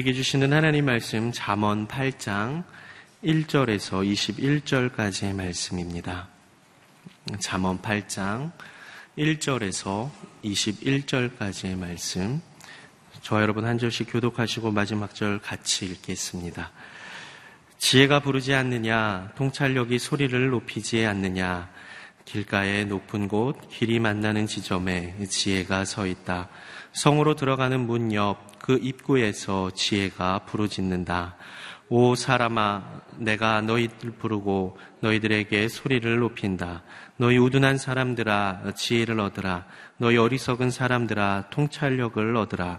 우리에게 주시는 하나님 말씀 잠언 8장 1절에서 21절까지의 말씀입니다. 잠언 8장 1절에서 21절까지의 말씀. 저와 여러분 한 절씩 교독하시고 마지막 절 같이 읽겠습니다. 지혜가 부르지 않느냐, 통찰력이 소리를 높이지 않느냐, 길가의 높은 곳, 길이 만나는 지점에 지혜가 서 있다. 성으로 들어가는 문 옆 그 입구에서 지혜가 부르짖는다. 오 사람아, 내가 너희들 부르고 너희들에게 소리를 높인다. 너희 우둔한 사람들아, 지혜를 얻으라. 너희 어리석은 사람들아, 통찰력을 얻으라.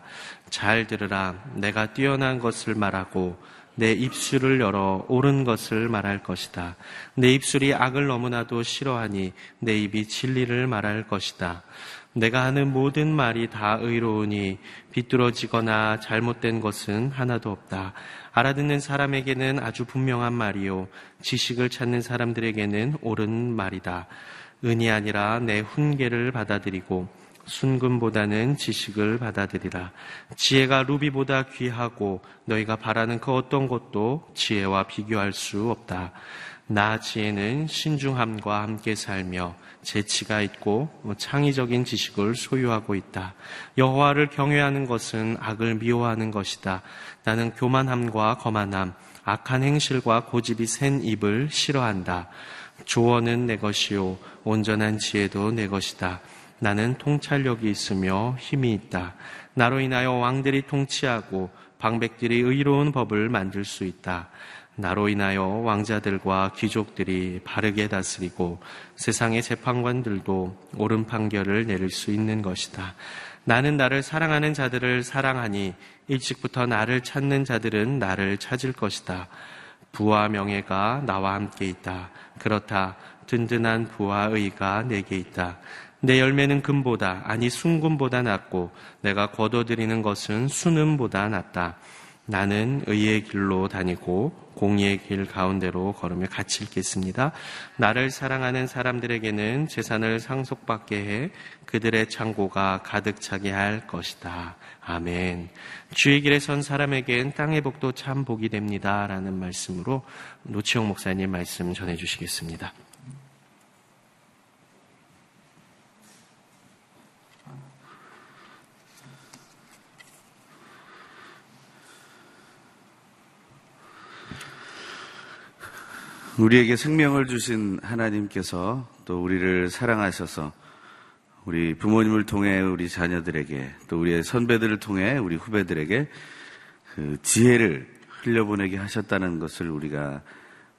잘 들으라. 내가 뛰어난 것을 말하고 내 입술을 열어 옳은 것을 말할 것이다. 내 입술이 악을 너무나도 싫어하니 내 입이 진리를 말할 것이다. 내가 하는 모든 말이 다 의로우니 비뚤어지거나 잘못된 것은 하나도 없다. 알아듣는 사람에게는 아주 분명한 말이요. 지식을 찾는 사람들에게는 옳은 말이다. 은이 아니라 내 훈계를 받아들이고 순금보다는 지식을 받아들이라. 지혜가 루비보다 귀하고 너희가 바라는 그 어떤 것도 지혜와 비교할 수 없다. 나 지혜는 신중함과 함께 살며 재치가 있고 창의적인 지식을 소유하고 있다. 여호와를 경외하는 것은 악을 미워하는 것이다. 나는 교만함과 거만함, 악한 행실과 고집이 센 입을 싫어한다. 조언은 내 것이요 온전한 지혜도 내 것이다. 나는 통찰력이 있으며 힘이 있다. 나로 인하여 왕들이 통치하고 방백들이 의로운 법을 만들 수 있다. 나로 인하여 왕자들과 귀족들이 바르게 다스리고 세상의 재판관들도 옳은 판결을 내릴 수 있는 것이다. 나는 나를 사랑하는 자들을 사랑하니 일찍부터 나를 찾는 자들은 나를 찾을 것이다. 부와 명예가 나와 함께 있다. 그렇다. 든든한 부와 의가 내게 있다. 내 열매는 금보다 아니 순금보다 낫고 내가 거둬들이는 것은 수능보다 낫다. 나는 의의 길로 다니고 공의의 길 가운데로 걸으며 같이 읽겠습니다. 나를 사랑하는 사람들에게는 재산을 상속받게 해 그들의 창고가 가득 차게 할 것이다. 아멘. 주의 길에 선 사람에겐 땅의 복도 참 복이 됩니다. 라는 말씀으로 노치영 목사님 말씀 전해 주시겠습니다. 우리에게 생명을 주신 하나님께서 또 우리를 사랑하셔서 우리 부모님을 통해 우리 자녀들에게 또 우리의 선배들을 통해 우리 후배들에게 그 지혜를 흘려보내게 하셨다는 것을 우리가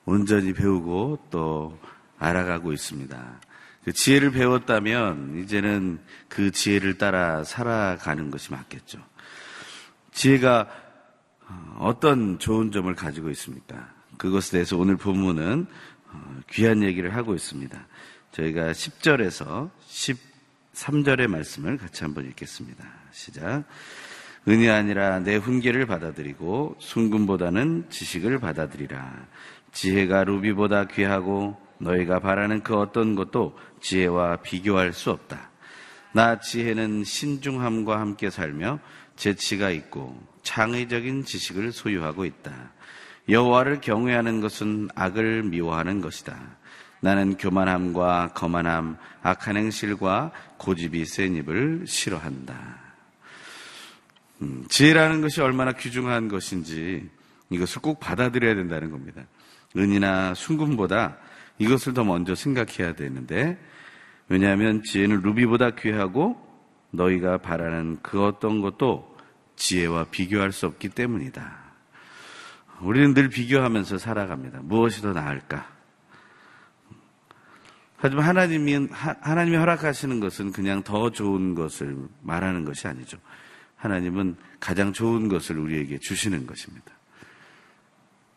온전히 배우고 또 알아가고 있습니다. 그 지혜를 배웠다면 이제는 그 지혜를 따라 살아가는 것이 맞겠죠. 지혜가 어떤 좋은 점을 가지고 있습니까? 그것에 대해서 오늘 본문은 어, 귀한 얘기를 하고 있습니다. 저희가 10절에서 13절의 말씀을 같이 한번 읽겠습니다. 시작. 은이 아니라 내 훈계를 받아들이고 순금보다는 지식을 받아들이라. 지혜가 루비보다 귀하고 너희가 바라는 그 어떤 것도 지혜와 비교할 수 없다. 나 지혜는 신중함과 함께 살며 재치가 있고 창의적인 지식을 소유하고 있다. 여호와를 경외하는 것은 악을 미워하는 것이다. 나는 교만함과 거만함, 악한 행실과 고집이 센 입을 싫어한다. 음, 지혜라는 것이 얼마나 귀중한 것인지 이것을 꼭 받아들여야 된다는 겁니다. 은이나 순금보다 이것을 더 먼저 생각해야 되는데 왜냐하면 지혜는 루비보다 귀하고 너희가 바라는 그 어떤 것도 지혜와 비교할 수 없기 때문이다. 우리는 늘 비교하면서 살아갑니다. 무엇이 더 나을까? 하지만 하나님이, 하나님이 허락하시는 것은 그냥 더 좋은 것을 말하는 것이 아니죠. 하나님은 가장 좋은 것을 우리에게 주시는 것입니다.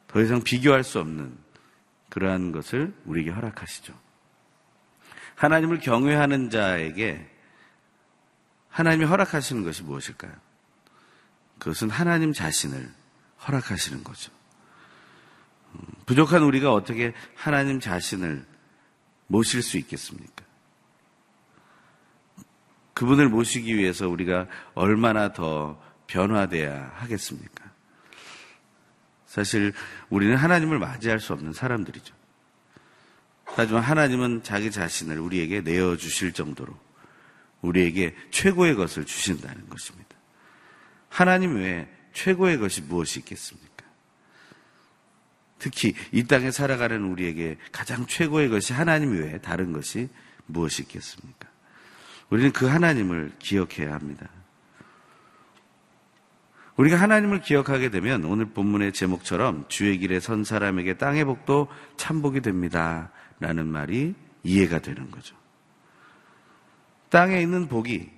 더 이상 비교할 수 없는 그러한 것을 우리에게 허락하시죠. 하나님을 경외하는 자에게 하나님이 허락하시는 것이 무엇일까요? 그것은 하나님 자신을 허락하시는 거죠. 부족한 우리가 어떻게 하나님 자신을 모실 수 있겠습니까? 그분을 모시기 위해서 우리가 얼마나 더 변화돼야 하겠습니까? 사실 우리는 하나님을 맞이할 수 없는 사람들이죠. 하지만 하나님은 자기 자신을 우리에게 내어 주실 정도로 우리에게 최고의 것을 주신다는 것입니다. 하나님 외에 최고의 것이 무엇이 있겠습니까? 특히 이 땅에 살아가는 우리에게 가장 최고의 것이 하나님 외에 다른 것이 무엇이 있겠습니까? 우리는 그 하나님을 기억해야 합니다. 우리가 하나님을 기억하게 되면 오늘 본문의 제목처럼 주의 길에 선 사람에게 땅의 복도 참복이 됩니다. 라는 말이 이해가 되는 거죠. 땅에 있는 복이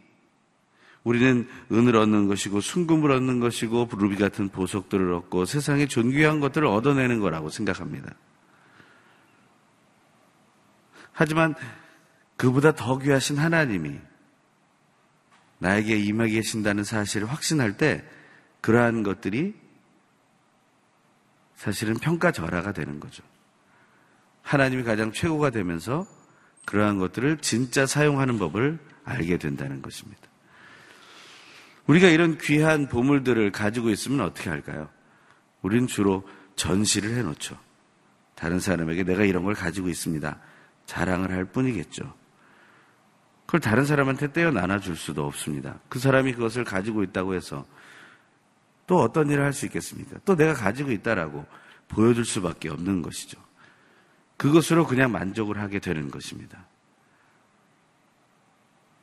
우리는 은을 얻는 것이고 순금을 얻는 것이고 루비 같은 보석들을 얻고 세상의 존귀한 것들을 얻어내는 거라고 생각합니다. 하지만 그보다 더 귀하신 하나님이 나에게 임하게 계신다는 사실을 확신할 때 그러한 것들이 사실은 평가절하가 되는 거죠. 하나님이 가장 최고가 되면서 그러한 것들을 진짜 사용하는 법을 알게 된다는 것입니다. 우리가 이런 귀한 보물들을 가지고 있으면 어떻게 할까요? 우리는 주로 전시를 해놓죠. 다른 사람에게 내가 이런 걸 가지고 있습니다. 자랑을 할 뿐이겠죠. 그걸 다른 사람한테 떼어 나눠줄 수도 없습니다. 그 사람이 그것을 가지고 있다고 해서 또 어떤 일을 할 수 있겠습니까? 또 내가 가지고 있다라고 보여줄 수밖에 없는 것이죠. 그것으로 그냥 만족을 하게 되는 것입니다.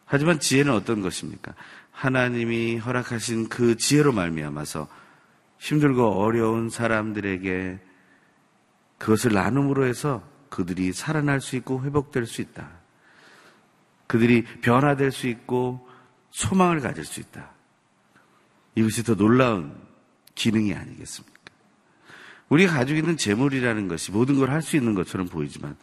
하지만 지혜는 어떤 것입니까? 하나님이 허락하신 그 지혜로 말미암아서 힘들고 어려운 사람들에게 그것을 나눔으로 해서 그들이 살아날 수 있고 회복될 수 있다. 그들이 변화될 수 있고 소망을 가질 수 있다. 이것이 더 놀라운 기능이 아니겠습니까? 우리가 가지고 있는 재물이라는 것이 모든 걸 할 수 있는 것처럼 보이지만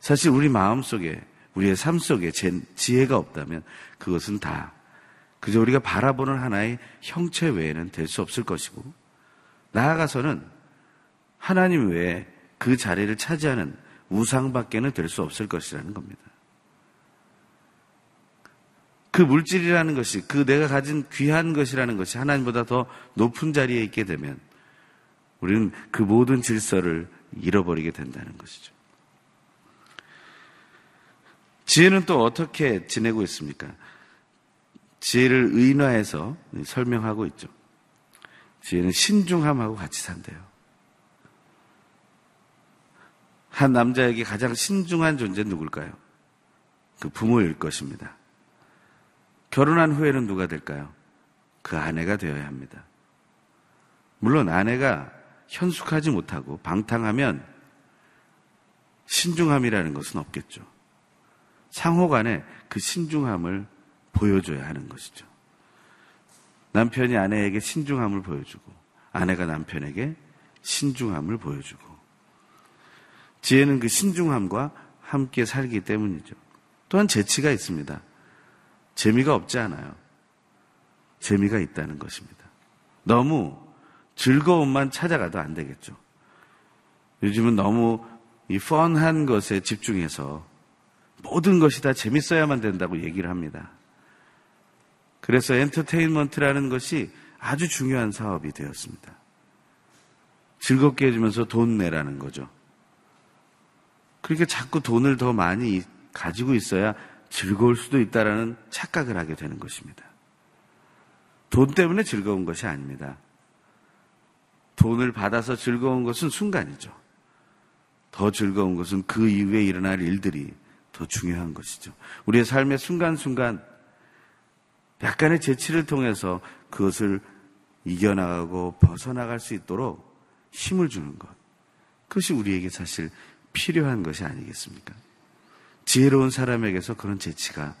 사실 우리 마음 속에 우리의 삶 속에 지혜가 없다면 그것은 다 그저 우리가 바라보는 하나의 형체 외에는 될 수 없을 것이고 나아가서는 하나님 외에 그 자리를 차지하는 우상밖에는 될 수 없을 것이라는 겁니다. 그 물질이라는 것이 그 내가 가진 귀한 것이라는 것이 하나님보다 더 높은 자리에 있게 되면 우리는 그 모든 질서를 잃어버리게 된다는 것이죠. 지혜는 또 어떻게 지내고 있습니까? 지혜를 의인화해서 설명하고 있죠. 지혜는 신중함하고 같이 산대요. 한 남자에게 가장 신중한 존재는 누굴까요? 그 부모일 것입니다. 결혼한 후에는 누가 될까요? 그 아내가 되어야 합니다. 물론 아내가 현숙하지 못하고 방탕하면 신중함이라는 것은 없겠죠. 상호 간에 그 신중함을 보여줘야 하는 것이죠. 남편이 아내에게 신중함을 보여주고 아내가 남편에게 신중함을 보여주고 지혜는 그 신중함과 함께 살기 때문이죠. 또한 재치가 있습니다. 재미가 없지 않아요. 재미가 있다는 것입니다. 너무 즐거움만 찾아가도 안 되겠죠. 요즘은 너무 이 펀한 것에 집중해서 모든 것이 다 재밌어야만 된다고 얘기를 합니다. 그래서 엔터테인먼트라는 것이 아주 중요한 사업이 되었습니다. 즐겁게 해주면서 돈 내라는 거죠. 그렇게 자꾸 돈을 더 많이 가지고 있어야 즐거울 수도 있다라는 착각을 하게 되는 것입니다. 돈 때문에 즐거운 것이 아닙니다. 돈을 받아서 즐거운 것은 순간이죠. 더 즐거운 것은 그 이후에 일어날 일들이 더 중요한 것이죠. 우리의 삶의 순간순간 약간의 재치를 통해서 그것을 이겨나가고 벗어나갈 수 있도록 힘을 주는 것. 그것이 우리에게 사실 필요한 것이 아니겠습니까? 지혜로운 사람에게서 그런 재치가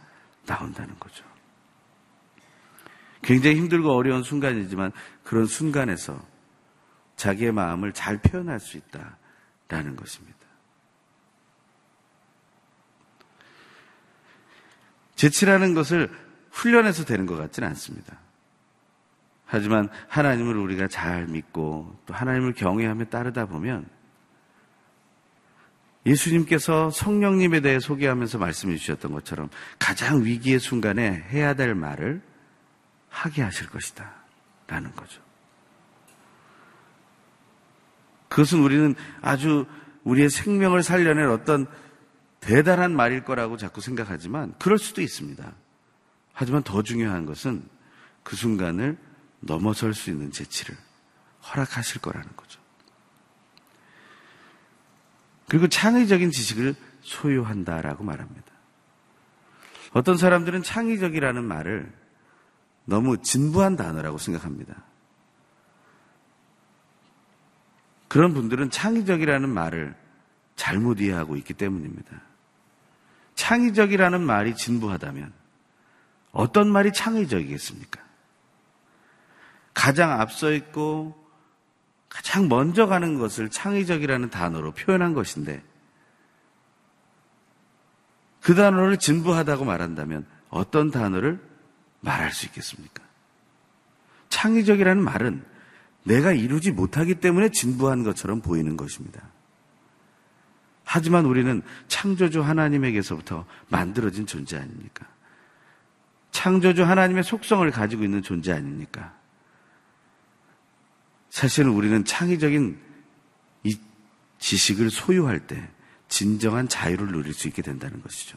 나온다는 거죠. 굉장히 힘들고 어려운 순간이지만 그런 순간에서 자기의 마음을 잘 표현할 수 있다라는 것입니다. 재치라는 것을 훈련해서 되는 것 같지는 않습니다. 하지만 하나님을 우리가 잘 믿고 또 하나님을 경외하며 따르다 보면 예수님께서 성령님에 대해 소개하면서 말씀해 주셨던 것처럼 가장 위기의 순간에 해야 될 말을 하게 하실 것이다. 라는 거죠. 그것은 우리는 아주 우리의 생명을 살려낼 어떤 대단한 말일 거라고 자꾸 생각하지만 그럴 수도 있습니다. 하지만 더 중요한 것은 그 순간을 넘어설 수 있는 재치를 허락하실 거라는 거죠. 그리고 창의적인 지식을 소유한다라고 말합니다. 어떤 사람들은 창의적이라는 말을 너무 진부한 단어라고 생각합니다. 그런 분들은 창의적이라는 말을 잘못 이해하고 있기 때문입니다. 창의적이라는 말이 진부하다면 어떤 말이 창의적이겠습니까? 가장 앞서 있고 가장 먼저 가는 것을 창의적이라는 단어로 표현한 것인데 그 단어를 진부하다고 말한다면 어떤 단어를 말할 수 있겠습니까? 창의적이라는 말은 내가 이루지 못하기 때문에 진부한 것처럼 보이는 것입니다. 하지만 우리는 창조주 하나님에게서부터 만들어진 존재 아닙니까? 창조주 하나님의 속성을 가지고 있는 존재 아닙니까? 사실은 우리는 창의적인 이 지식을 소유할 때 진정한 자유를 누릴 수 있게 된다는 것이죠.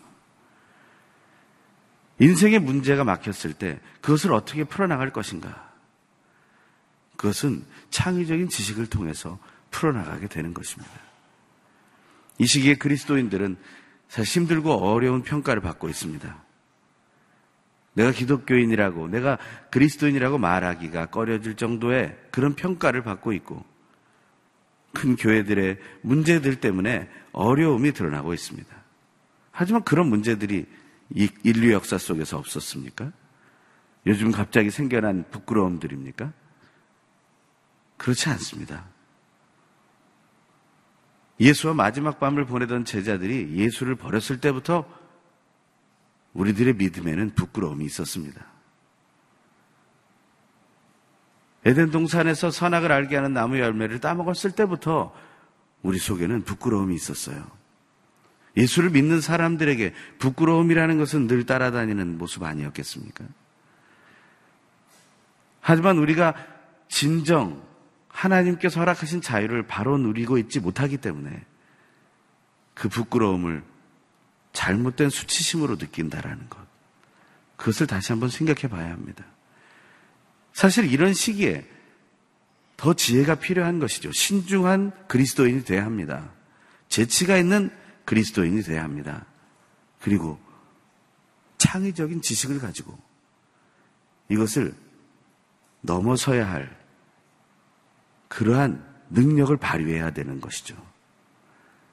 인생의 문제가 막혔을 때 그것을 어떻게 풀어나갈 것인가? 그것은 창의적인 지식을 통해서 풀어나가게 되는 것입니다. 이 시기에 그리스도인들은 사실 힘들고 어려운 평가를 받고 있습니다. 내가 기독교인이라고, 내가 그리스도인이라고 말하기가 꺼려질 정도의 그런 평가를 받고 있고, 큰 교회들의 문제들 때문에 어려움이 드러나고 있습니다. 하지만 그런 문제들이 인류 역사 속에서 없었습니까? 요즘 갑자기 생겨난 부끄러움들입니까? 그렇지 않습니다. 예수와 마지막 밤을 보내던 제자들이 예수를 버렸을 때부터 우리들의 믿음에는 부끄러움이 있었습니다. 에덴 동산에서 선악을 알게 하는 나무 열매를 따먹었을 때부터 우리 속에는 부끄러움이 있었어요. 예수를 믿는 사람들에게 부끄러움이라는 것은 늘 따라다니는 모습 아니었겠습니까? 하지만 우리가 진정 하나님께서 허락하신 자유를 바로 누리고 있지 못하기 때문에 그 부끄러움을 잘못된 수치심으로 느낀다라는 것. 그것을 다시 한번 생각해 봐야 합니다. 사실 이런 시기에 더 지혜가 필요한 것이죠. 신중한 그리스도인이 돼야 합니다. 재치가 있는 그리스도인이 돼야 합니다. 그리고 창의적인 지식을 가지고 이것을 넘어서야 할 그러한 능력을 발휘해야 되는 것이죠.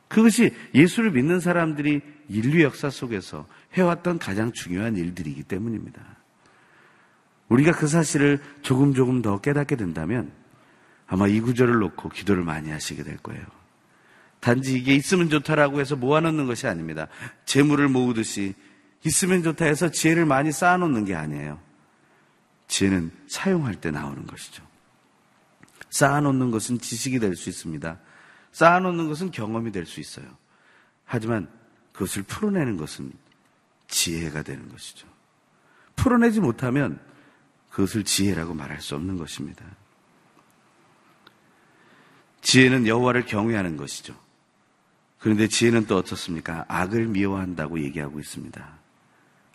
그것이 예수를 믿는 사람들이 인류 역사 속에서 해왔던 가장 중요한 일들이기 때문입니다. 우리가 그 사실을 조금 조금 더 깨닫게 된다면 아마 이 구절을 놓고 기도를 많이 하시게 될 거예요. 단지 이게 있으면 좋다라고 해서 모아놓는 것이 아닙니다. 재물을 모으듯이 있으면 좋다 해서 지혜를 많이 쌓아놓는 게 아니에요. 지혜는 사용할 때 나오는 것이죠. 쌓아놓는 것은 지식이 될 수 있습니다. 쌓아놓는 것은 경험이 될 수 있어요. 하지만 그것을 풀어내는 것은 지혜가 되는 것이죠. 풀어내지 못하면 그것을 지혜라고 말할 수 없는 것입니다. 지혜는 여호와를 경외하는 것이죠. 그런데 지혜는 또 어떻습니까? 악을 미워한다고 얘기하고 있습니다.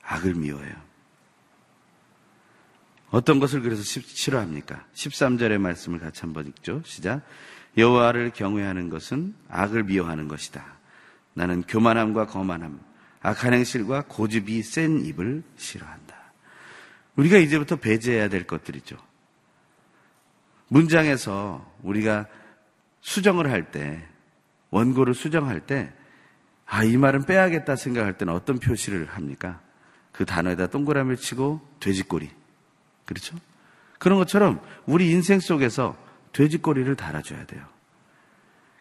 악을 미워해요. 어떤 것을 그래서 싫어합니까? 13절의 말씀을 같이 한번 읽죠. 시작. 여호와를 경외하는 것은 악을 미워하는 것이다. 나는 교만함과 거만함, 악한 행실과 고집이 센 입을 싫어한다. 우리가 이제부터 배제해야 될 것들이죠. 문장에서 우리가 수정을 할 때, 원고를 수정할 때, 아, 이 말은 빼야겠다 생각할 때는 어떤 표시를 합니까? 그 단어에다 동그라미를 치고 돼지꼬리. 그렇죠? 그런 것처럼 우리 인생 속에서 돼지꼬리를 달아줘야 돼요.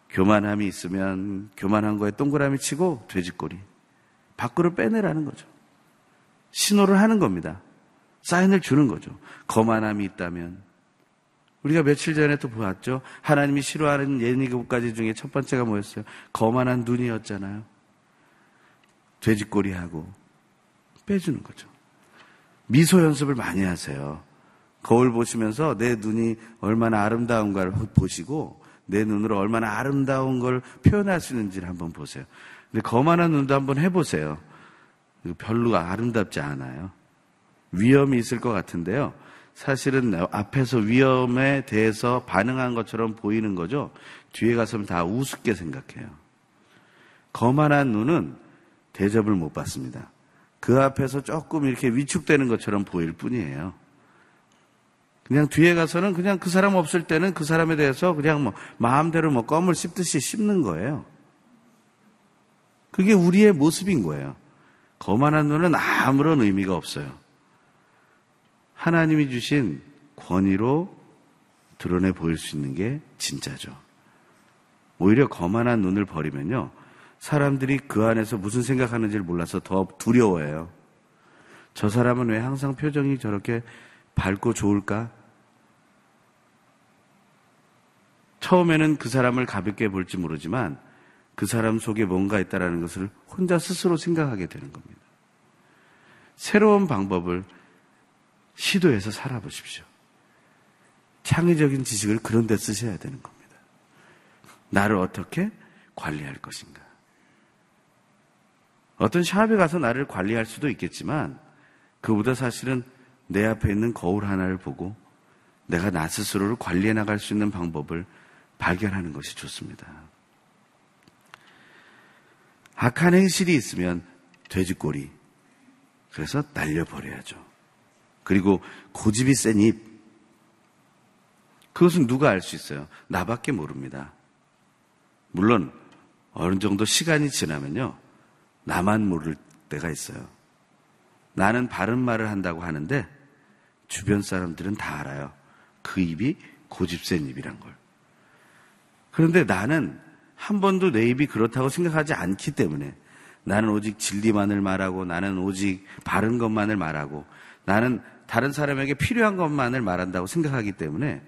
교만함이 있으면 교만한 거에 동그라미 치고 돼지꼬리. 밖으로 빼내라는 거죠. 신호를 하는 겁니다. 사인을 주는 거죠. 거만함이 있다면. 우리가 며칠 전에 또 보았죠. 하나님이 싫어하는 예니곱 가지 중에 첫 번째가 뭐였어요? 거만한 눈이었잖아요. 돼지꼬리하고 빼주는 거죠. 미소 연습을 많이 하세요. 거울 보시면서 내 눈이 얼마나 아름다운가를 보시고 내 눈으로 얼마나 아름다운 걸 표현할 수 있는지를 한번 보세요. 근데 거만한 눈도 한번 해보세요. 별로 아름답지 않아요. 위험이 있을 것 같은데요. 사실은 앞에서 위험에 대해서 반응한 것처럼 보이는 거죠. 뒤에 가서는 다 우습게 생각해요. 거만한 눈은 대접을 못 받습니다. 그 앞에서 조금 이렇게 위축되는 것처럼 보일 뿐이에요. 그냥 뒤에 가서는 그냥 그 사람 없을 때는 그 사람에 대해서 그냥 뭐 마음대로 뭐 껌을 씹듯이 씹는 거예요. 그게 우리의 모습인 거예요. 거만한 눈은 아무런 의미가 없어요. 하나님이 주신 권위로 드러내 보일 수 있는 게 진짜죠. 오히려 거만한 눈을 버리면요. 사람들이 그 안에서 무슨 생각하는지를 몰라서 더 두려워해요. 저 사람은 왜 항상 표정이 저렇게 밝고 좋을까? 처음에는 그 사람을 가볍게 볼지 모르지만 그 사람 속에 뭔가 있다라는 것을 혼자 스스로 생각하게 되는 겁니다. 새로운 방법을 시도해서 살아보십시오. 창의적인 지식을 그런 데 쓰셔야 되는 겁니다. 나를 어떻게 관리할 것인가. 어떤 샵에 가서 나를 관리할 수도 있겠지만 그보다 사실은 내 앞에 있는 거울 하나를 보고 내가 나 스스로를 관리해 나갈 수 있는 방법을 발견하는 것이 좋습니다. 악한 행실이 있으면 돼지꼬리. 그래서 날려버려야죠. 그리고 고집이 센 입. 그것은 누가 알 수 있어요? 나밖에 모릅니다. 물론 어느 정도 시간이 지나면요. 나만 모를 때가 있어요. 나는 바른 말을 한다고 하는데 주변 사람들은 다 알아요. 그 입이 고집센 입이란 걸. 그런데 나는 한 번도 내 입이 그렇다고 생각하지 않기 때문에 나는 오직 진리만을 말하고 나는 오직 바른 것만을 말하고 나는 다른 사람에게 필요한 것만을 말한다고 생각하기 때문에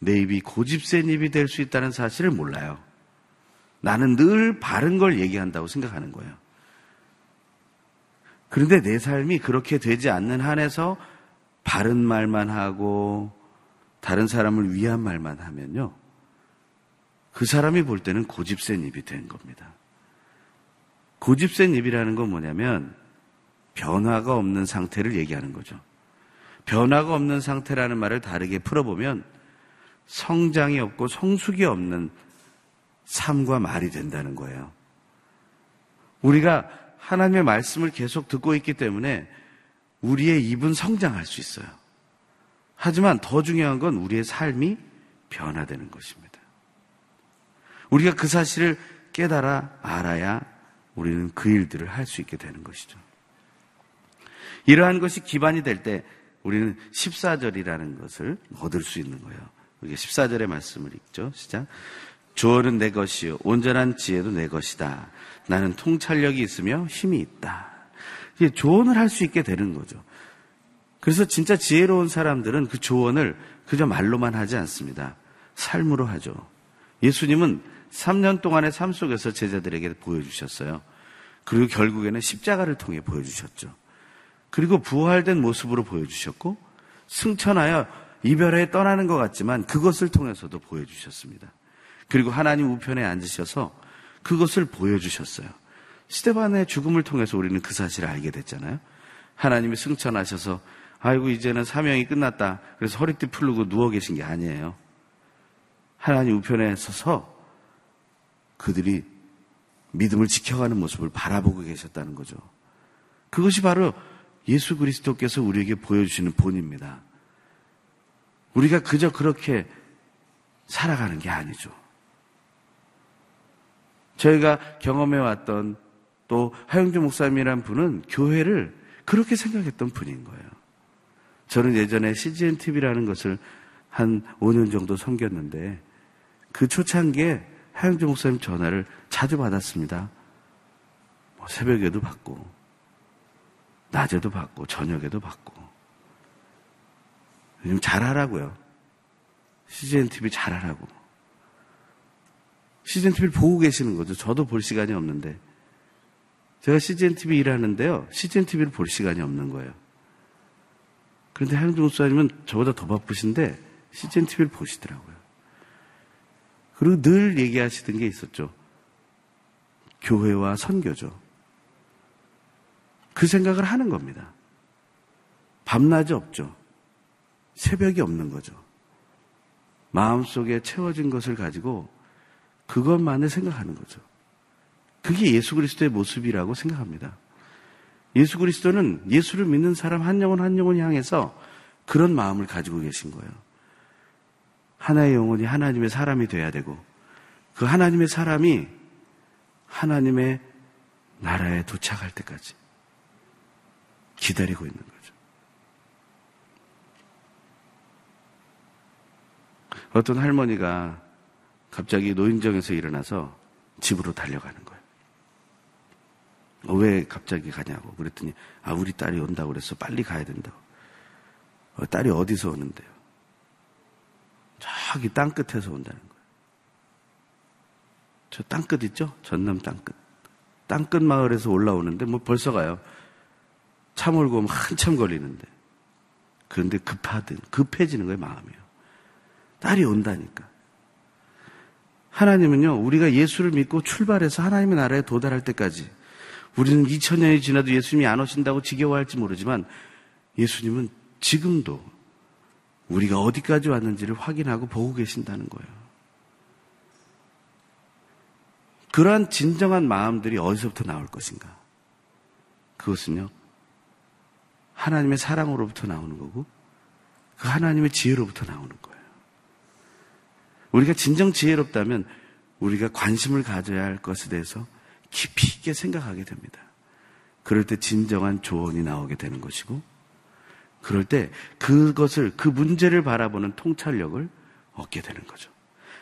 내 입이 고집센 입이 될 수 있다는 사실을 몰라요. 나는 늘 바른 걸 얘기한다고 생각하는 거예요. 그런데 내 삶이 그렇게 되지 않는 한에서 바른 말만 하고 다른 사람을 위한 말만 하면요. 그 사람이 볼 때는 고집센 입이 된 겁니다. 고집센 입이라는 건 뭐냐면 변화가 없는 상태를 얘기하는 거죠. 변화가 없는 상태라는 말을 다르게 풀어보면 성장이 없고 성숙이 없는 삶과 말이 된다는 거예요. 우리가 하나님의 말씀을 계속 듣고 있기 때문에 우리의 입은 성장할 수 있어요. 하지만 더 중요한 건 우리의 삶이 변화되는 것입니다. 우리가 그 사실을 깨달아 알아야 우리는 그 일들을 할 수 있게 되는 것이죠. 이러한 것이 기반이 될 때 우리는 14절이라는 것을 얻을 수 있는 거예요. 우리가 14절의 말씀을 읽죠. 시작. 조언은 내 것이요. 온전한 지혜도 내 것이다. 나는 통찰력이 있으며 힘이 있다. 이게 조언을 할 수 있게 되는 거죠. 그래서 진짜 지혜로운 사람들은 그 조언을 그저 말로만 하지 않습니다. 삶으로 하죠. 예수님은 3년 동안의 삶 속에서 제자들에게 보여주셨어요. 그리고 결국에는 십자가를 통해 보여주셨죠. 그리고 부활된 모습으로 보여주셨고 승천하여 이별에 떠나는 것 같지만 그것을 통해서도 보여주셨습니다. 그리고 하나님 우편에 앉으셔서 그것을 보여주셨어요. 시대반의 죽음을 통해서 우리는 그 사실을 알게 됐잖아요. 하나님이 승천하셔서 아이고 이제는 사명이 끝났다. 그래서 허리띠 풀르고 누워 계신 게 아니에요. 하나님 우편에 서서 그들이 믿음을 지켜가는 모습을 바라보고 계셨다는 거죠. 그것이 바로 예수 그리스도께서 우리에게 보여주시는 본입니다. 우리가 그저 그렇게 살아가는 게 아니죠. 저희가 경험해왔던 또 하영주 목사님이란 분은 교회를 그렇게 생각했던 분인 거예요. 저는 예전에 CGN TV라는 것을 한 5년 정도 섬겼는데 그 초창기에 하영주 목사님 전화를 자주 받았습니다. 뭐 새벽에도 받고, 낮에도 받고, 저녁에도 받고. 좀 잘하라고요. CGN TV 잘하라고. CGN TV를 보고 계시는 거죠. 저도 볼 시간이 없는데. 제가 CGN TV 일하는데요. CGN TV를 볼 시간이 없는 거예요. 그런데 하영주 목사님은 저보다 더 바쁘신데 CGN TV를 보시더라고요. 그리고 늘 얘기하시던 게 있었죠. 교회와 선교죠. 그 생각을 하는 겁니다. 밤낮이 없죠. 새벽이 없는 거죠. 마음속에 채워진 것을 가지고 그것만을 생각하는 거죠. 그게 예수 그리스도의 모습이라고 생각합니다. 예수 그리스도는 예수를 믿는 사람 한 영혼 한 영혼 향해서 그런 마음을 가지고 계신 거예요. 하나의 영혼이 하나님의 사람이 돼야 되고 그 하나님의 사람이 하나님의 나라에 도착할 때까지 기다리고 있는 거죠. 어떤 할머니가 갑자기 노인정에서 일어나서 집으로 달려가는 거예요. 어, 왜 갑자기 가냐고 그랬더니 아 우리 딸이 온다고 그래서 빨리 가야 된다고. 어, 딸이 어디서 오는데요? 저기 땅 끝에서 온다는 거예요. 저 땅끝 있죠? 전남 땅 끝. 땅끝 마을에서 올라오는데 뭐 벌써 가요. 차 몰고 오면 한참 걸리는데. 그런데 급하든 급해지는 거예요, 마음이요. 딸이 온다니까. 하나님은요, 우리가 예수를 믿고 출발해서 하나님의 나라에 도달할 때까지 우리는 2000년이 지나도 예수님이 안 오신다고 지겨워할지 모르지만 예수님은 지금도 우리가 어디까지 왔는지를 확인하고 보고 계신다는 거예요. 그러한 진정한 마음들이 어디서부터 나올 것인가? 그것은요, 하나님의 사랑으로부터 나오는 거고, 그 하나님의 지혜로부터 나오는 거예요. 우리가 진정 지혜롭다면 우리가 관심을 가져야 할 것에 대해서 깊이 있게 생각하게 됩니다. 그럴 때 진정한 조언이 나오게 되는 것이고, 그럴 때 그것을, 그 문제를 바라보는 통찰력을 얻게 되는 거죠.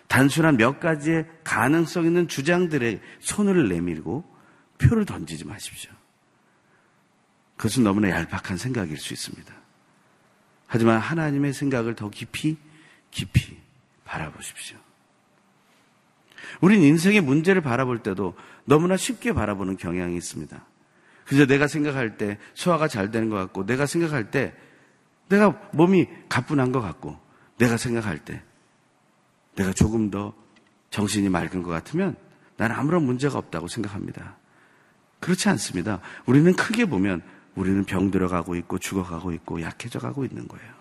단순한 몇 가지의 가능성 있는 주장들의 손을 내밀고 표를 던지지 마십시오. 그것은 너무나 얄팍한 생각일 수 있습니다. 하지만 하나님의 생각을 더 깊이, 깊이 바라보십시오. 우린 인생의 문제를 바라볼 때도 너무나 쉽게 바라보는 경향이 있습니다. 그저 내가 생각할 때 소화가 잘 되는 것 같고, 내가 생각할 때 내가 몸이 가뿐한 것 같고, 내가 생각할 때 내가 조금 더 정신이 맑은 것 같으면 나는 아무런 문제가 없다고 생각합니다. 그렇지 않습니다. 우리는 크게 보면 우리는 병들어가고 있고 죽어가고 있고 약해져 가고 있는 거예요.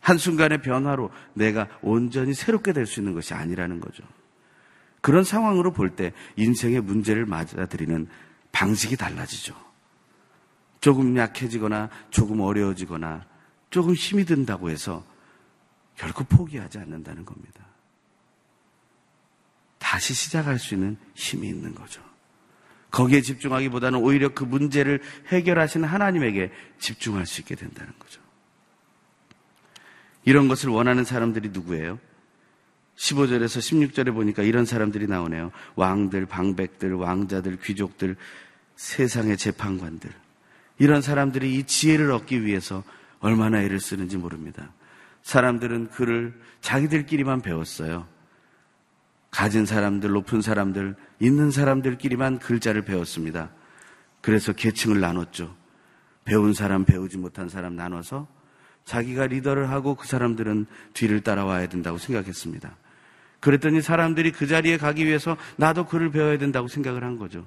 한순간의 변화로 내가 온전히 새롭게 될 수 있는 것이 아니라는 거죠. 그런 상황으로 볼 때 인생의 문제를 맞아들이는 방식이 달라지죠. 조금 약해지거나 조금 어려워지거나 조금 힘이 든다고 해서 결코 포기하지 않는다는 겁니다. 다시 시작할 수 있는 힘이 있는 거죠. 거기에 집중하기보다는 오히려 그 문제를 해결하시는 하나님에게 집중할 수 있게 된다는 거죠. 이런 것을 원하는 사람들이 누구예요? 15절에서 16절에 보니까 이런 사람들이 나오네요. 왕들, 방백들, 왕자들, 귀족들, 세상의 재판관들. 이런 사람들이 이 지혜를 얻기 위해서 얼마나 애를 쓰는지 모릅니다. 사람들은 글을 자기들끼리만 배웠어요. 가진 사람들, 높은 사람들, 있는 사람들끼리만 글자를 배웠습니다. 그래서 계층을 나눴죠. 배운 사람, 배우지 못한 사람 나눠서 자기가 리더를 하고 그 사람들은 뒤를 따라와야 된다고 생각했습니다. 그랬더니 사람들이 그 자리에 가기 위해서 나도 글을 배워야 된다고 생각을 한 거죠.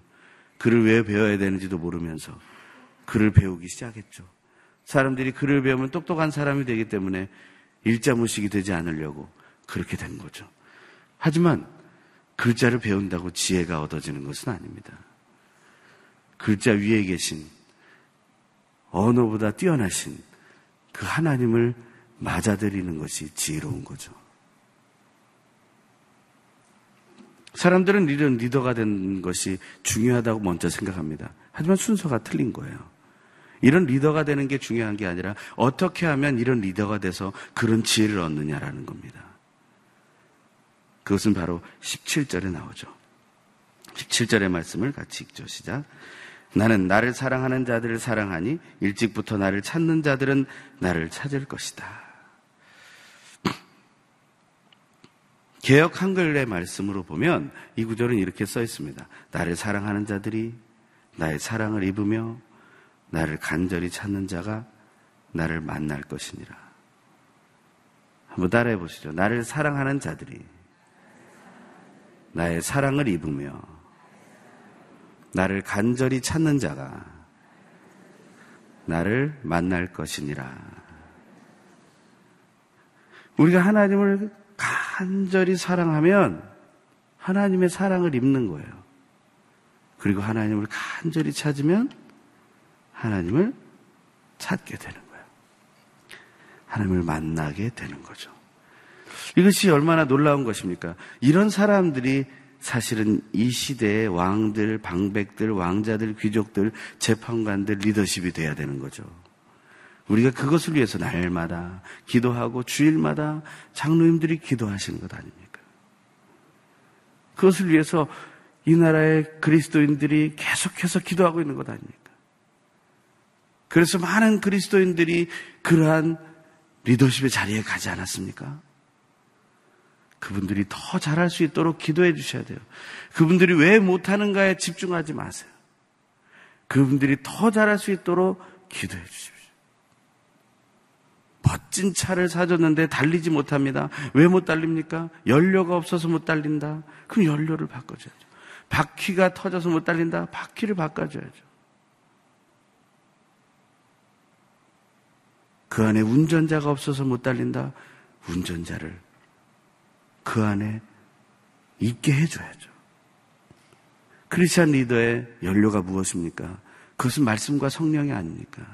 글을 왜 배워야 되는지도 모르면서 글을 배우기 시작했죠. 사람들이 글을 배우면 똑똑한 사람이 되기 때문에 일자무식이 되지 않으려고 그렇게 된 거죠. 하지만 글자를 배운다고 지혜가 얻어지는 것은 아닙니다. 글자 위에 계신 언어보다 뛰어나신 그 하나님을 맞아들이는 것이 지혜로운 거죠. 사람들은 이런 리더가 된 것이 중요하다고 먼저 생각합니다. 하지만 순서가 틀린 거예요. 이런 리더가 되는 게 중요한 게 아니라 어떻게 하면 이런 리더가 돼서 그런 지혜를 얻느냐라는 겁니다. 그것은 바로 17절에 나오죠. 17절의 말씀을 같이 읽죠. 시작. 나는 나를 사랑하는 자들을 사랑하니 일찍부터 나를 찾는 자들은 나를 찾을 것이다. 개혁 한글의 말씀으로 보면 이 구절은 이렇게 써 있습니다. 나를 사랑하는 자들이 나의 사랑을 입으며 나를 간절히 찾는 자가 나를 만날 것이니라. 한번 따라해 보시죠. 나를 사랑하는 자들이 나의 사랑을 입으며 나를 간절히 찾는 자가 나를 만날 것이니라. 우리가 하나님을 간절히 사랑하면 하나님의 사랑을 입는 거예요. 그리고 하나님을 간절히 찾으면 하나님을 찾게 되는 거예요. 하나님을 만나게 되는 거죠. 이것이 얼마나 놀라운 것입니까? 이런 사람들이 사실은 이 시대의 왕들, 방백들, 왕자들, 귀족들, 재판관들 리더십이 돼야 되는 거죠. 우리가 그것을 위해서 날마다 기도하고 주일마다 장로님들이 기도하시는 것 아닙니까? 그것을 위해서 이 나라의 그리스도인들이 계속해서 기도하고 있는 것 아닙니까? 그래서 많은 그리스도인들이 그러한 리더십의 자리에 가지 않았습니까? 그분들이 더 잘할 수 있도록 기도해 주셔야 돼요. 그분들이 왜 못하는가에 집중하지 마세요. 그분들이 더 잘할 수 있도록 기도해 주십시오. 멋진 차를 사줬는데 달리지 못합니다. 왜 못 달립니까? 연료가 없어서 못 달린다. 그럼 연료를 바꿔줘야죠. 바퀴가 터져서 못 달린다. 바퀴를 바꿔줘야죠. 그 안에 운전자가 없어서 못 달린다. 운전자를 그 안에 있게 해줘야죠. 크리스찬 리더의 연료가 무엇입니까? 그것은 말씀과 성령이 아닙니까?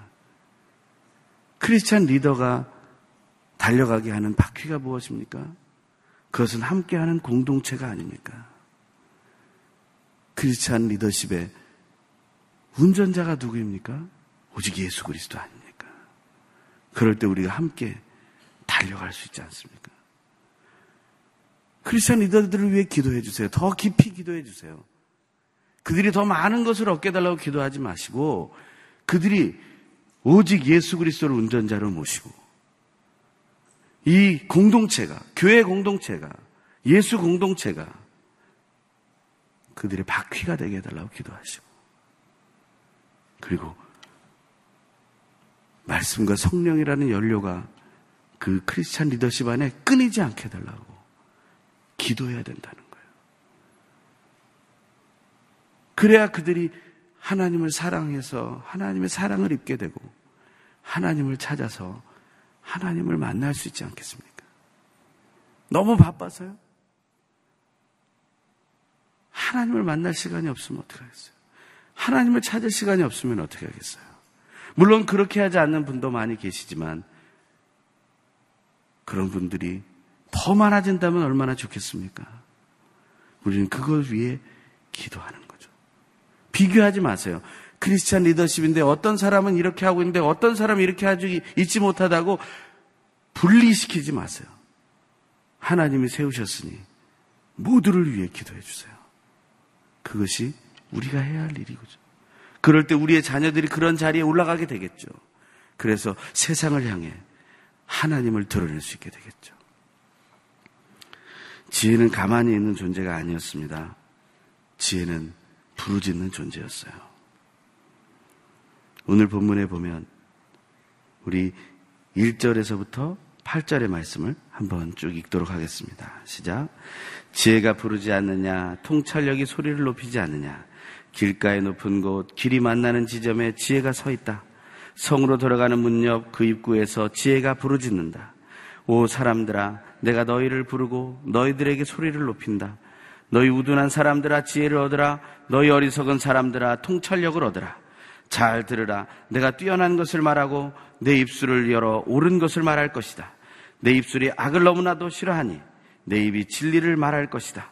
크리스찬 리더가 달려가게 하는 바퀴가 무엇입니까? 그것은 함께하는 공동체가 아닙니까? 크리스찬 리더십의 운전자가 누구입니까? 오직 예수 그리스도 아닙니까? 그럴 때 우리가 함께 달려갈 수 있지 않습니까? 크리스천 리더들을 위해 기도해 주세요. 더 깊이 기도해 주세요. 그들이 더 많은 것을 얻게 달라고 기도하지 마시고 그들이 오직 예수 그리스도를 운전자로 모시고 이 공동체가 교회 공동체가 예수 공동체가 그들의 바퀴가 되게 해달라고 기도하시고 그리고 말씀과 성령이라는 연료가 그 크리스찬 리더십 안에 끊이지 않게 해달라고 기도해야 된다는 거예요. 그래야 그들이 하나님을 사랑해서 하나님의 사랑을 입게 되고 하나님을 찾아서 하나님을 만날 수 있지 않겠습니까? 너무 바빠서요? 하나님을 만날 시간이 없으면 어떻게 하겠어요? 하나님을 찾을 시간이 없으면 어떻게 하겠어요? 물론 그렇게 하지 않는 분도 많이 계시지만 그런 분들이 더 많아진다면 얼마나 좋겠습니까? 우리는 그걸 위해 기도하는 거죠. 비교하지 마세요. 크리스찬 리더십인데 어떤 사람은 이렇게 하고 있는데 어떤 사람은 이렇게 하지 있지 못하다고 분리시키지 마세요. 하나님이 세우셨으니 모두를 위해 기도해 주세요. 그것이 우리가 해야 할 일이죠. 그럴 때 우리의 자녀들이 그런 자리에 올라가게 되겠죠. 그래서 세상을 향해 하나님을 드러낼 수 있게 되겠죠. 지혜는 가만히 있는 존재가 아니었습니다. 지혜는 부르짖는 존재였어요. 오늘 본문에 보면 우리 1절에서부터 8절의 말씀을 한번 쭉 읽도록 하겠습니다. 시작. 지혜가 부르지 않느냐, 통찰력이 소리를 높이지 않느냐, 길가의 높은 곳, 길이 만나는 지점에 지혜가 서 있다. 성으로 돌아가는 문 옆 그 입구에서 지혜가 부르짖는다. 오 사람들아, 내가 너희를 부르고 너희들에게 소리를 높인다. 너희 우둔한 사람들아 지혜를 얻으라. 너희 어리석은 사람들아 통찰력을 얻으라. 잘 들으라. 내가 뛰어난 것을 말하고 내 입술을 열어 옳은 것을 말할 것이다. 내 입술이 악을 너무나도 싫어하니 내 입이 진리를 말할 것이다.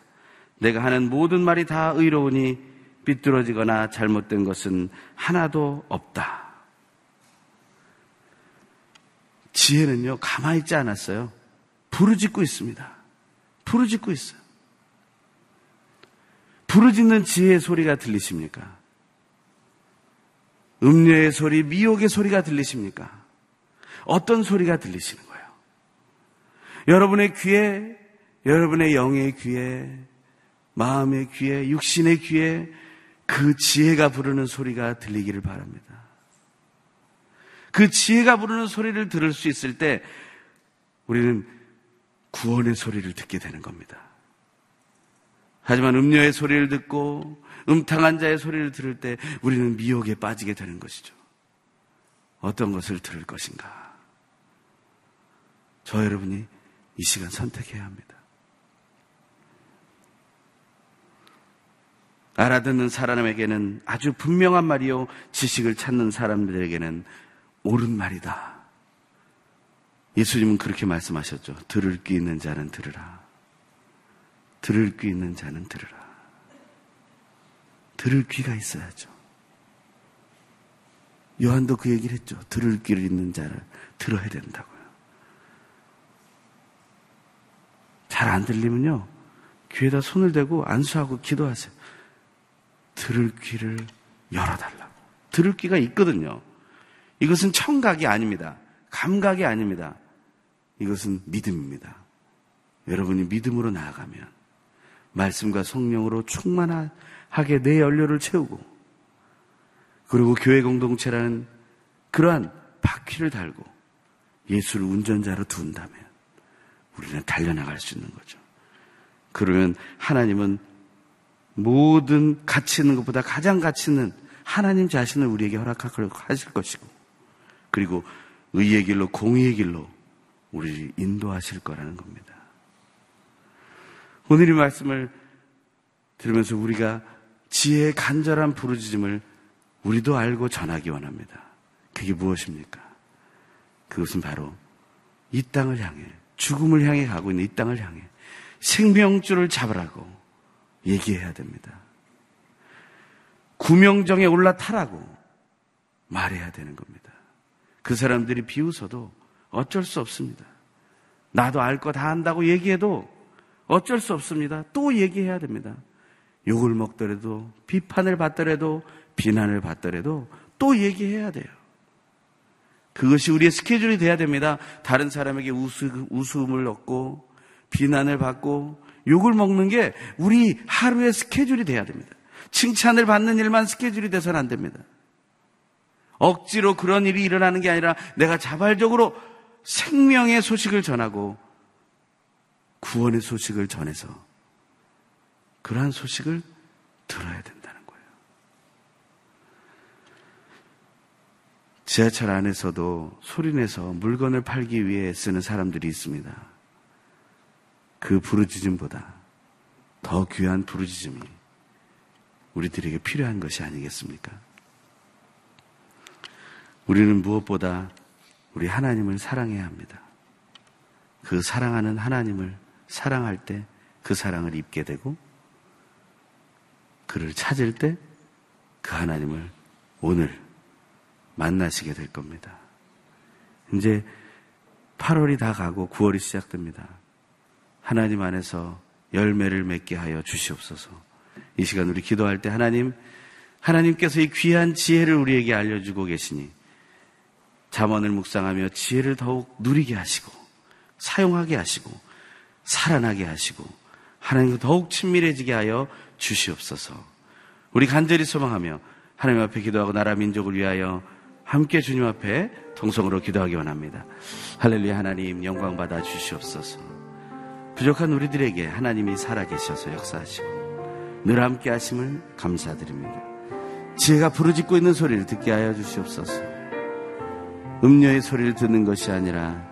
내가 하는 모든 말이 다 의로우니 삐뚤어지거나 잘못된 것은 하나도 없다. 지혜는요, 가만히 있지 않았어요. 부르짖고 있습니다. 부르짖고 있어요. 부르짖는 지혜의 소리가 들리십니까? 음료의 소리, 미혹의 소리가 들리십니까? 어떤 소리가 들리시는 거예요? 여러분의 귀에, 여러분의 영의 귀에, 마음의 귀에, 육신의 귀에 그 지혜가 부르는 소리가 들리기를 바랍니다. 그 지혜가 부르는 소리를 들을 수 있을 때 우리는 구원의 소리를 듣게 되는 겁니다. 하지만 음녀의 소리를 듣고 음탕한 자의 소리를 들을 때 우리는 미혹에 빠지게 되는 것이죠. 어떤 것을 들을 것인가? 저 여러분이 이 시간 선택해야 합니다. 알아듣는 사람에게는 아주 분명한 말이요. 지식을 찾는 사람들에게는 옳은 말이다. 예수님은 그렇게 말씀하셨죠. 들을 귀 있는 자는 들으라. 들을 귀 있는 자는 들으라. 들을 귀가 있어야죠. 요한도 그 얘기를 했죠. 들을 귀를 있는 자를 들어야 된다고요. 잘 안 들리면요. 귀에다 손을 대고 안수하고 기도하세요. 들을 귀를 열어달라고. 들을 귀가 있거든요. 이것은 청각이 아닙니다. 감각이 아닙니다. 이것은 믿음입니다. 여러분이 믿음으로 나아가면 말씀과 성령으로 충만하게 내 연료를 채우고 그리고 교회 공동체라는 그러한 바퀴를 달고 예수를 운전자로 둔다면 우리는 달려나갈 수 있는 거죠. 그러면 하나님은 모든 가치 있는 것보다 가장 가치 있는 하나님 자신을 우리에게 허락하실 것이고 그리고 의의 길로 공의의 길로 우리를 인도하실 거라는 겁니다. 오늘 이 말씀을 들으면서 우리가 지혜의 간절한 부르짖음을 우리도 알고 전하기 원합니다. 그게 무엇입니까? 그것은 바로 이 땅을 향해 죽음을 향해 가고 있는 이 땅을 향해 생명줄을 잡으라고 얘기해야 됩니다. 구명정에 올라타라고 말해야 되는 겁니다. 그 사람들이 비웃어도 어쩔 수 없습니다. 나도 알 거 다 안다고 얘기해도 어쩔 수 없습니다. 또 얘기해야 됩니다. 욕을 먹더라도 비판을 받더라도 비난을 받더라도 또 얘기해야 돼요. 그것이 우리의 스케줄이 돼야 됩니다. 다른 사람에게 웃음을 얻고 비난을 받고 욕을 먹는 게 우리 하루의 스케줄이 돼야 됩니다. 칭찬을 받는 일만 스케줄이 돼서는 안 됩니다. 억지로 그런 일이 일어나는 게 아니라 내가 자발적으로 생명의 소식을 전하고 구원의 소식을 전해서 그러한 소식을 들어야 된다는 거예요. 지하철 안에서도 소리내서 물건을 팔기 위해 쓰는 사람들이 있습니다. 그 부르짖음보다 더 귀한 부르짖음이 우리들에게 필요한 것이 아니겠습니까? 우리는 무엇보다 우리 하나님을 사랑해야 합니다. 그 사랑하는 하나님을 사랑할 때 그 사랑을 입게 되고 그를 찾을 때 그 하나님을 오늘 만나시게 될 겁니다. 이제 8월이 다 가고 9월이 시작됩니다. 하나님 안에서 열매를 맺게 하여 주시옵소서. 이 시간 우리 기도할 때 하나님, 하나님께서 이 귀한 지혜를 우리에게 알려주고 계시니 잠언을 묵상하며 지혜를 더욱 누리게 하시고 사용하게 하시고 살아나게 하시고 하나님과 더욱 친밀해지게 하여 주시옵소서. 우리 간절히 소망하며 하나님 앞에 기도하고 나라 민족을 위하여 함께 주님 앞에 동성으로 기도하기 원합니다. 할렐루야 하나님 영광 받아 주시옵소서. 부족한 우리들에게 하나님이 살아계셔서 역사하시고 늘 함께 하심을 감사드립니다. 지혜가 부르짖고 있는 소리를 듣게 하여 주시옵소서. 음녀의 소리를 듣는 것이 아니라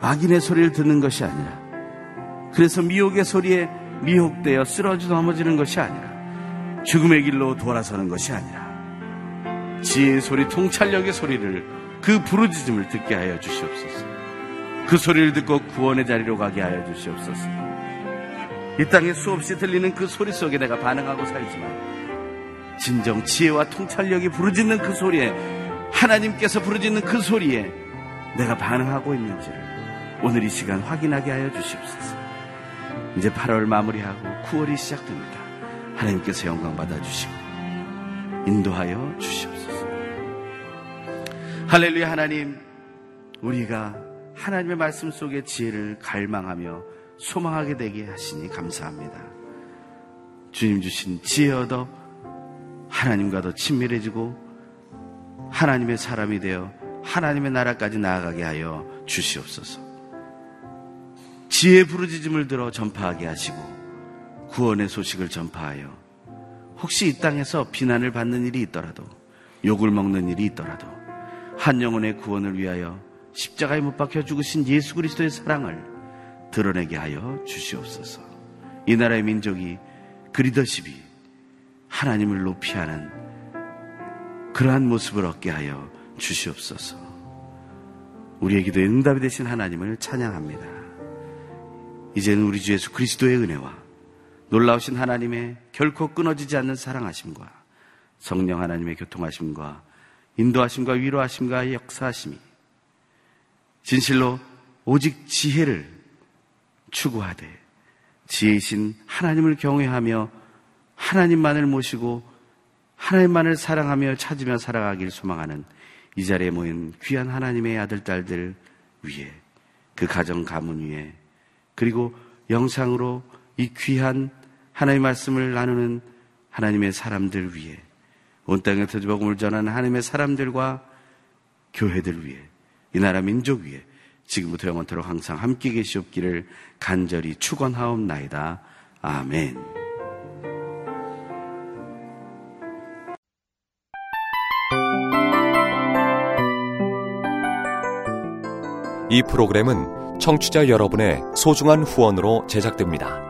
악인의 소리를 듣는 것이 아니라 그래서 미혹의 소리에 미혹되어 쓰러져 넘어지는 것이 아니라 죽음의 길로 돌아서는 것이 아니라 지혜의 소리, 통찰력의 소리를 그 부르짖음을 듣게 하여 주시옵소서. 그 소리를 듣고 구원의 자리로 가게 하여 주시옵소서. 이 땅에 수없이 들리는 그 소리 속에 내가 반응하고 살지만 진정 지혜와 통찰력이 부르짖는 그 소리에 하나님께서 부르짖는 그 소리에 내가 반응하고 있는지를 오늘 이 시간 확인하게 하여 주시옵소서. 이제 8월 마무리하고 9월이 시작됩니다. 하나님께서 영광 받아주시고 인도하여 주시옵소서. 할렐루야 하나님, 우리가 하나님의 말씀 속에 지혜를 갈망하며 소망하게 되게 하시니 감사합니다. 주님 주신 지혜 얻어 하나님과 더 친밀해지고 하나님의 사람이 되어 하나님의 나라까지 나아가게 하여 주시옵소서. 지혜 부르짖음을 들어 전파하게 하시고 구원의 소식을 전파하여 혹시 이 땅에서 비난을 받는 일이 있더라도 욕을 먹는 일이 있더라도 한 영혼의 구원을 위하여 십자가에 못 박혀 죽으신 예수 그리스도의 사랑을 드러내게 하여 주시옵소서. 이 나라의 민족이 그 리더십이 하나님을 높이하는 그러한 모습을 얻게 하여 주시옵소서. 우리의 기도에 응답이 되신 하나님을 찬양합니다. 이제는 우리 주 예수 그리스도의 은혜와 놀라우신 하나님의 결코 끊어지지 않는 사랑하심과 성령 하나님의 교통하심과 인도하심과 위로하심과 역사하심이 진실로 오직 지혜를 추구하되 지혜이신 하나님을 경외하며 하나님만을 모시고 하나님만을 사랑하며 찾으며 살아가길 소망하는 이 자리에 모인 귀한 하나님의 아들, 딸들 위에 그 가정 가문 위에 그리고 영상으로 이 귀한 하나님의 말씀을 나누는 하나님의 사람들 위에 온 땅에 터지복음을 전하는 하나님의 사람들과 교회들 위해 이 나라 민족 위에 지금부터 영원토록 항상 함께 계시옵기를 간절히 축원하옵나이다. 아멘. 이 프로그램은 청취자 여러분의 소중한 후원으로 제작됩니다.